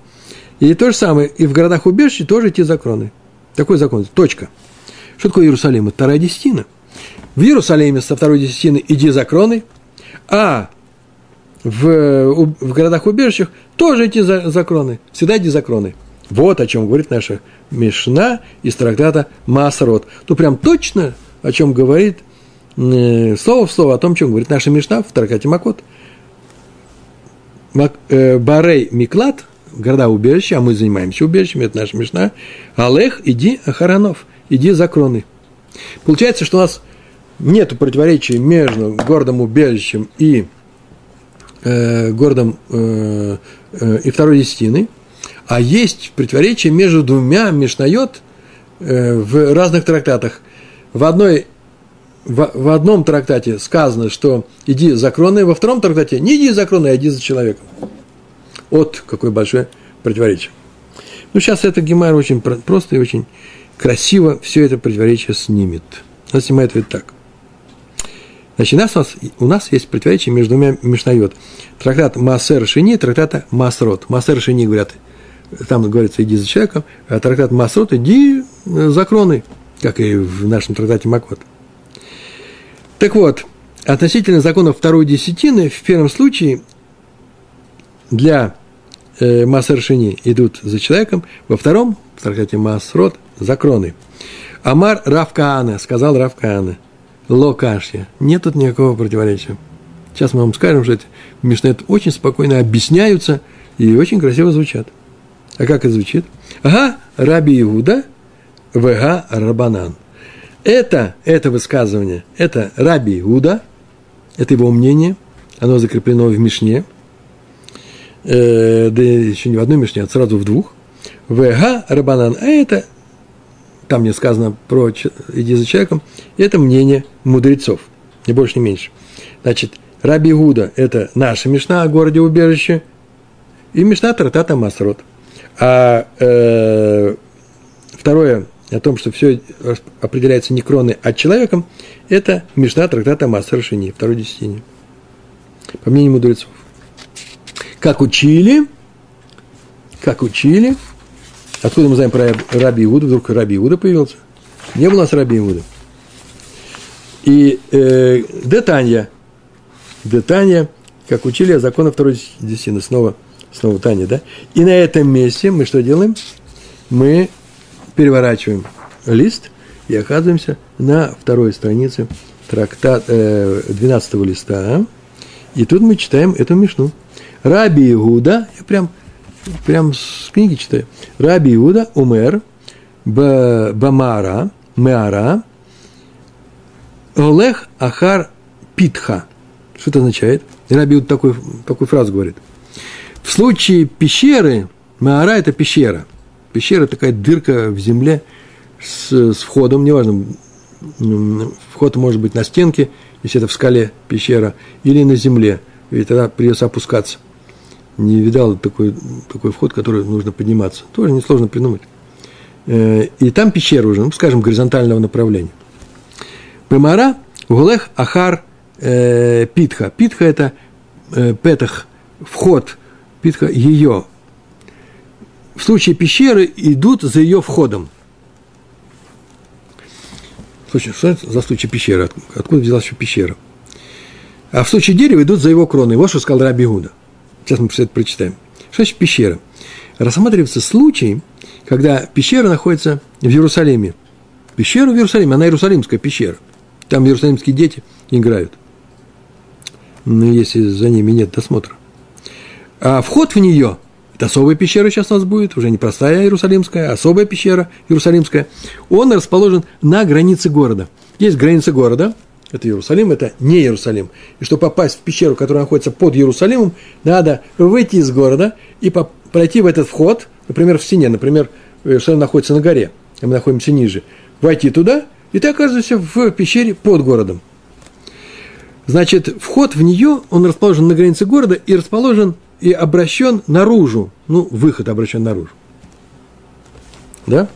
И то же самое, и в городах убежища тоже эти законы. Такой закон, точка. Что такое Иерусалим? Это вторая десятина. В Иерусалиме со второй десятины иди за кроной, а в, в городах убежищах тоже эти за, за кроны. Всегда иди за кроной. Вот о чем говорит наша Мишна из трактата Масрот. Тут прям точно о чем говорит э, слово в слово о том, чем говорит наша Мишна в Таркате Макот. Мак, э, Барей Миклад, города убежища, а мы занимаемся убежищами, это наша Мишна. Алех, иди, Ахаранов, иди за кроны. Получается, что у нас нет противоречия между городом убежищем и э, городом э, э, и второй десятиной, а есть противоречие между двумя Мишнайот э, в разных трактатах – в, одной, в, в одном трактате сказано, что иди за кроной, во втором трактате не иди за кроной, а иди за человеком. Вот какое большое противоречие. Ну, сейчас это Гемар очень просто и очень красиво все это противоречие снимет. Он снимает вот так. Значит, у нас, у нас, есть противоречие между двумя Мишнайот. Трактат Масер Шини, трактата Масрот. Масер Шини говорят, там говорится, иди за человеком, а трактат Масрот, иди за кроной как и в нашем трактате Макот. Так вот, относительно законов второй десятины, в первом случае для э, Масаршини идут за человеком, во втором, в трактате Масрот, за кроной. Амар Равкаана, сказал Равкаана, Локашья, нет тут никакого противоречия. Сейчас мы вам скажем, что эти Мишнет очень спокойно объясняются и очень красиво звучат. А как это звучит? Ага, Раби Иуда – ВГ Рабанан. Это, это высказывание, это Раби Иуда, это его мнение, оно закреплено в Мишне, э, да еще не в одной Мишне, а сразу в двух. ВГ Рабанан, а это, там не сказано про иди за человеком, это мнение мудрецов, не больше, не меньше. Значит, Раби Гуда – это наша Мишна о городе убежище, и Мишна Тратата Масрот. А э, второе о том, что все определяется не кроной, а человеком, это Мишна трактата Массер Шини, второй десятине. По мнению мудрецов. Как учили, как учили, откуда мы знаем про Раби Иуда, вдруг Раби Иуда появился? Не было у нас Раби Иуда. И э, Детанья, Детанья, как учили о законах второй десятины, снова, снова Таня, да? И на этом месте мы что делаем? Мы переворачиваем лист и оказываемся на второй странице трактат, э, 12 листа. И тут мы читаем эту мишну. Раби Иуда, я прям, прям с книги читаю. Раби Иуда умер бамара, меара, олех ахар питха. Что это означает? Раби Иуда такой, такую фразу говорит. В случае пещеры, меара – это пещера. Пещера – такая дырка в земле с, с входом, неважно, вход может быть на стенке, если это в скале пещера, или на земле, ведь тогда придется опускаться. Не видал такой, такой вход, который нужно подниматься. Тоже несложно придумать. Э, и там пещера уже, ну, скажем, горизонтального направления. Пемара, Гулех, Ахар, э, Питха. Питха – это э, петах, вход, Питха – ее в случае пещеры идут за ее входом. Слушай, что за случай пещеры? Откуда взялась еще пещера? А в случае дерева идут за его кроной. Вот что сказал Раби Гуда. Сейчас мы все это прочитаем. Что значит пещера? Рассматривается случай, когда пещера находится в Иерусалиме. Пещера в Иерусалиме, она иерусалимская пещера. Там иерусалимские дети играют. Ну, если за ними нет досмотра. А вход в нее это особая пещера сейчас у нас будет, уже не простая Иерусалимская, а особая пещера Иерусалимская. Он расположен на границе города. Есть граница города, это Иерусалим, это не Иерусалим. И чтобы попасть в пещеру, которая находится под Иерусалимом, надо выйти из города и пройти в этот вход, например, в стене, например, Иерусалим находится на горе, а мы находимся ниже, войти туда, и ты оказываешься в пещере под городом. Значит, вход в нее, он расположен на границе города и расположен и обращен наружу. Ну, выход обращен наружу. Да?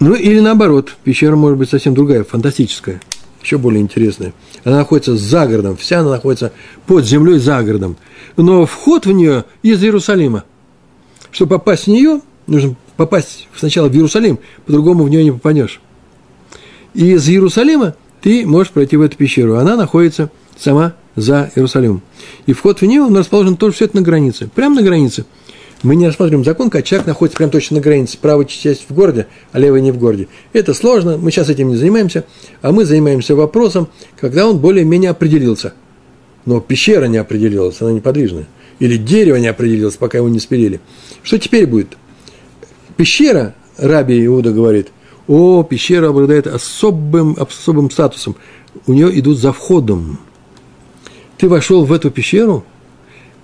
Ну, или наоборот, пещера может быть совсем другая, фантастическая, еще более интересная. Она находится за городом, вся она находится под землей за городом. Но вход в нее из Иерусалима. Чтобы попасть в нее, нужно попасть сначала в Иерусалим, по-другому в нее не попадешь. И из Иерусалима ты можешь пройти в эту пещеру. Она находится сама за Иерусалимом. И вход в нее, он расположен тоже все это на границе. Прямо на границе. Мы не рассматриваем закон, когда человек находится прямо точно на границе. Правая часть в городе, а левая не в городе. Это сложно, мы сейчас этим не занимаемся, а мы занимаемся вопросом, когда он более-менее определился. Но пещера не определилась, она неподвижная. Или дерево не определилось, пока его не спилили. Что теперь будет? Пещера, Раби Иуда говорит, о, пещера обладает особым, особым статусом. У нее идут за входом ты вошел в эту пещеру,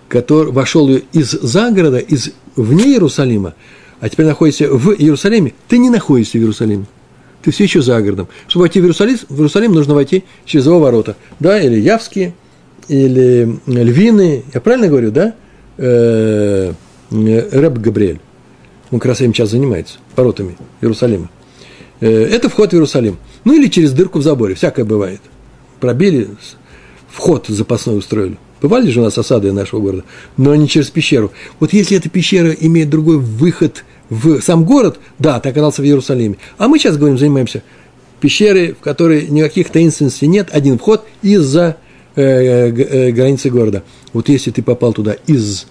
который, вошел из загорода, из вне Иерусалима, а теперь находишься в Иерусалиме, ты не находишься в Иерусалиме. Ты все еще за городом. Чтобы войти в Иерусалим, в Иерусалим нужно войти через его ворота. Да, или Явские, или Львины. Я правильно говорю, да? Э, Рэб Габриэль. Он как раз этим сейчас занимается, воротами Иерусалима. Э, это вход в Иерусалим. Ну или через дырку в заборе, всякое бывает. Пробили, вход запасной устроили. Бывали же у нас осады нашего города, но не через пещеру. Вот если эта пещера имеет другой выход в сам город, да, ты оказался в Иерусалиме. А мы сейчас говорим, занимаемся пещерой, в которой никаких таинственностей нет, один вход из-за э, э, границы города. Вот если ты попал туда из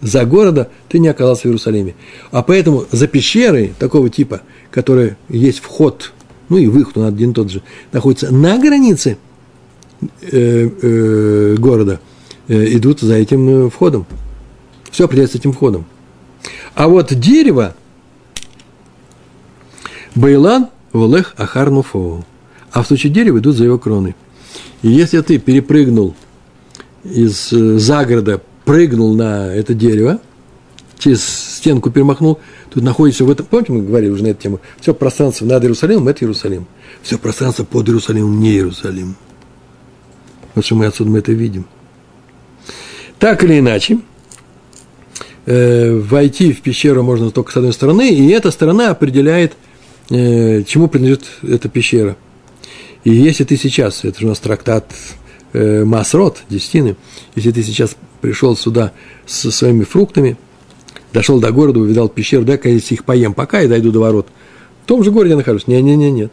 за города, ты не оказался в Иерусалиме. А поэтому за пещерой такого типа, который есть вход, ну и выход, он один тот же, находится на границе – э, э, города идут за этим э, входом. Все определяется этим входом. А вот дерево, Байлан волех ахар нуфоу. А в случае дерева идут за его кроной. И если ты перепрыгнул из э, загорода, прыгнул на это дерево, через стенку перемахнул, тут находится в этом, помните, мы говорили уже на эту тему, все пространство над Иерусалимом – это Иерусалим. Все пространство под Иерусалимом – не Иерусалим. Вот что мы отсюда мы это видим. Так или иначе, э, войти в пещеру можно только с одной стороны, и эта сторона определяет, э, чему принадлежит эта пещера. И если ты сейчас, это же у нас трактат э, Масрот, десятины, если ты сейчас пришел сюда со своими фруктами, дошел до города, увидал пещеру, дай-ка если их поем пока и дойду до ворот. В том же городе я нахожусь. Не-не-не, нет.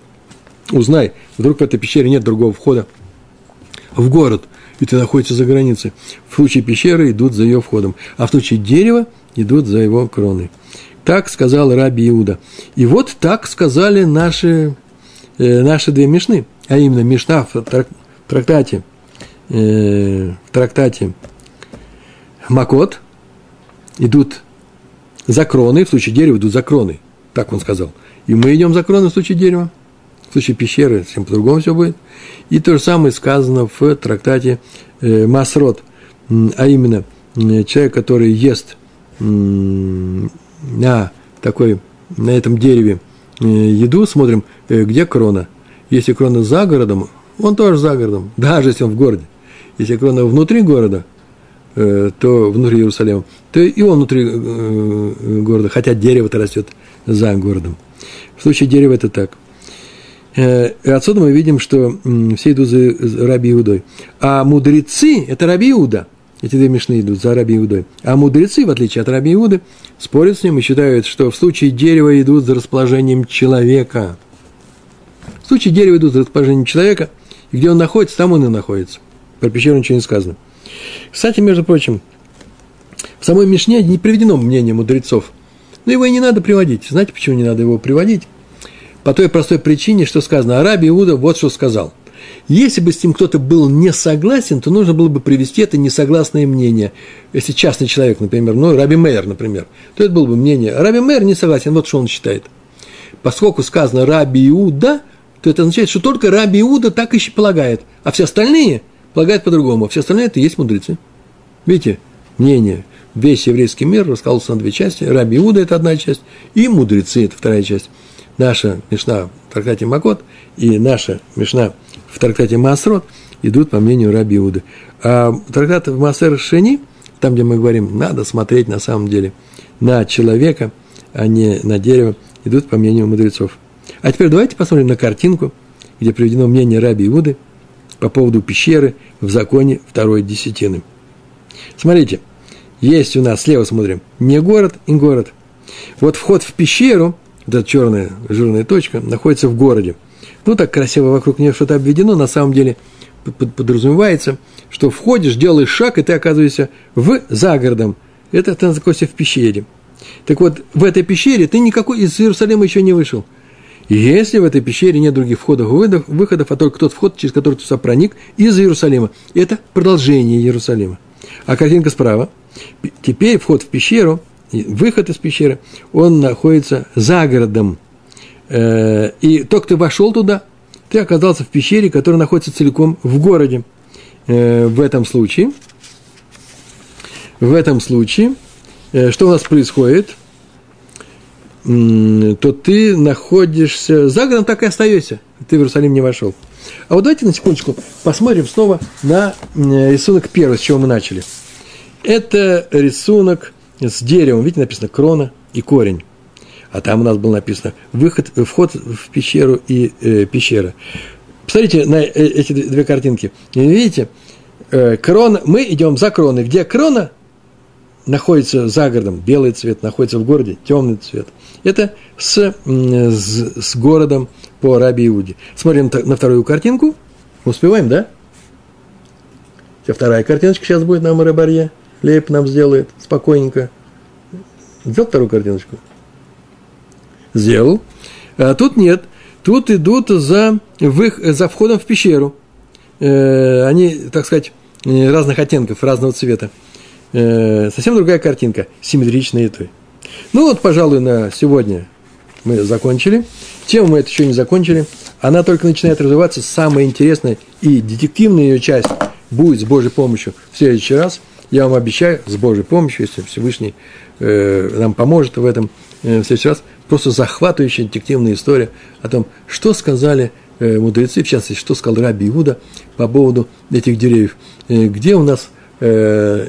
Узнай, вдруг в этой пещере нет другого входа в город, и ты находишься за границей. В случае пещеры идут за ее входом, а в случае дерева идут за его кроной. Так сказал Раби Иуда. И вот так сказали наши, э, наши две мишны, а именно Мишна в трактате, э, в трактате Макот идут за кроны, в случае дерева идут за кроны, так он сказал. И мы идем за кроны в случае дерева случае пещеры совсем по-другому все будет. И то же самое сказано в трактате э, Масрот, а именно человек, который ест на такой, на этом дереве э, еду, смотрим, э, где крона. Если крона за городом, он тоже за городом, <laughs> даже если он в городе. Если крона внутри города, то внутри Иерусалима, то и он внутри города, хотя дерево-то растет за городом. В случае дерева это так – и отсюда мы видим, что все идут за Раби Иудой. А мудрецы – это Раби Иуда. Эти две мешны идут за Раби Иудой. А мудрецы, в отличие от Раби Иуды, спорят с ним и считают, что в случае дерева идут за расположением человека. В случае дерева идут за расположением человека, и где он находится, там он и находится. Про пещеру ничего не сказано. Кстати, между прочим, в самой Мишне не приведено мнение мудрецов. Но его и не надо приводить. Знаете, почему не надо его приводить? По той простой причине, что сказано, Араби Иуда вот что сказал. Если бы с ним кто-то был не согласен, то нужно было бы привести это несогласное мнение. Если частный человек, например, ну, Раби Мейер, например, то это было бы мнение. Раби Мейер не согласен, вот что он считает. Поскольку сказано Раби Иуда, то это означает, что только Раби Иуда так и полагает, а все остальные полагают по-другому. Все остальные – это и есть мудрецы. Видите, мнение. Весь еврейский мир раскололся на две части. Раби Иуда – это одна часть, и мудрецы – это вторая часть наша Мишна в трактате Макот и наша Мишна в трактате Маасрот идут по мнению Раби Иуды. А трактат в Маасер Шени, там, где мы говорим, надо смотреть на самом деле на человека, а не на дерево, идут по мнению мудрецов. А теперь давайте посмотрим на картинку, где приведено мнение Раби Иуды по поводу пещеры в законе второй десятины. Смотрите, есть у нас, слева смотрим, не город и город. Вот вход в пещеру – вот эта черная жирная точка, находится в городе. Ну, так красиво вокруг нее что-то обведено, на самом деле подразумевается, что входишь, делаешь шаг, и ты оказываешься в за городом. Это ты находишься в пещере. Так вот, в этой пещере ты никакой из Иерусалима еще не вышел. Если в этой пещере нет других входов и выходов, а только тот вход, через который ты сюда проник, из Иерусалима, это продолжение Иерусалима. А картинка справа. Теперь вход в пещеру – выход из пещеры, он находится за городом. Э, и только ты вошел туда, ты оказался в пещере, которая находится целиком в городе. Э, в этом случае, в этом случае, э, что у нас происходит? То ты находишься за городом, так и остаешься. Ты в Иерусалим не вошел. А вот давайте на секундочку посмотрим снова на рисунок первый, с чего мы начали. Это рисунок с деревом, видите, написано крона и корень. А там у нас было написано выход, вход в пещеру и э, пещера. Посмотрите на э, эти две картинки. Видите, э, крона, мы идем за кроной. Где крона находится за городом, белый цвет, находится в городе, темный цвет. Это с, с, с городом по Раби Иуде. Смотрим на вторую картинку. Успеваем, да? Вторая картиночка сейчас будет на Марабарье. Лейб нам сделает спокойненько. Сделал вторую картиночку? Сделал. А тут нет. Тут идут за, в их, за входом в пещеру. Э, они, так сказать, разных оттенков, разного цвета. Э, совсем другая картинка, симметричная и той. Ну вот, пожалуй, на сегодня мы закончили. Тему мы это еще не закончили. Она только начинает развиваться. Самая интересная и детективная ее часть будет с Божьей помощью в следующий раз. Я вам обещаю, с Божьей помощью, если Всевышний э, нам поможет в этом э, в следующий раз, просто захватывающая детективная история о том, что сказали э, мудрецы, в частности, что сказал Раби Иуда по поводу этих деревьев. Э, где у нас э,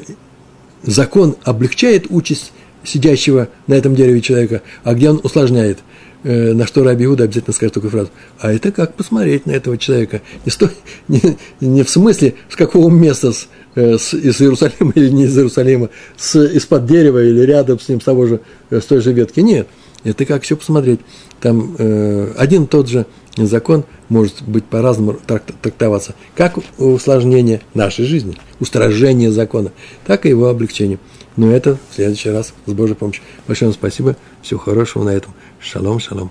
закон облегчает участь сидящего на этом дереве человека, а где он усложняет. Э, на что Раби Иуда обязательно скажет такую фразу. А это как посмотреть на этого человека. Не, сто, <laughs> не, не в смысле, с какого места, с, с, из Иерусалима <laughs> или не из Иерусалима, с, из-под дерева или рядом с ним, с, того же, э, с той же ветки. Нет, это как все посмотреть. Там э, один тот же закон может быть по-разному трактоваться, как усложнение нашей жизни, устражение закона, так и его облегчение. Но это в следующий раз с Божьей помощью. Большое вам спасибо. Всего хорошего на этом. Шалом, шалом.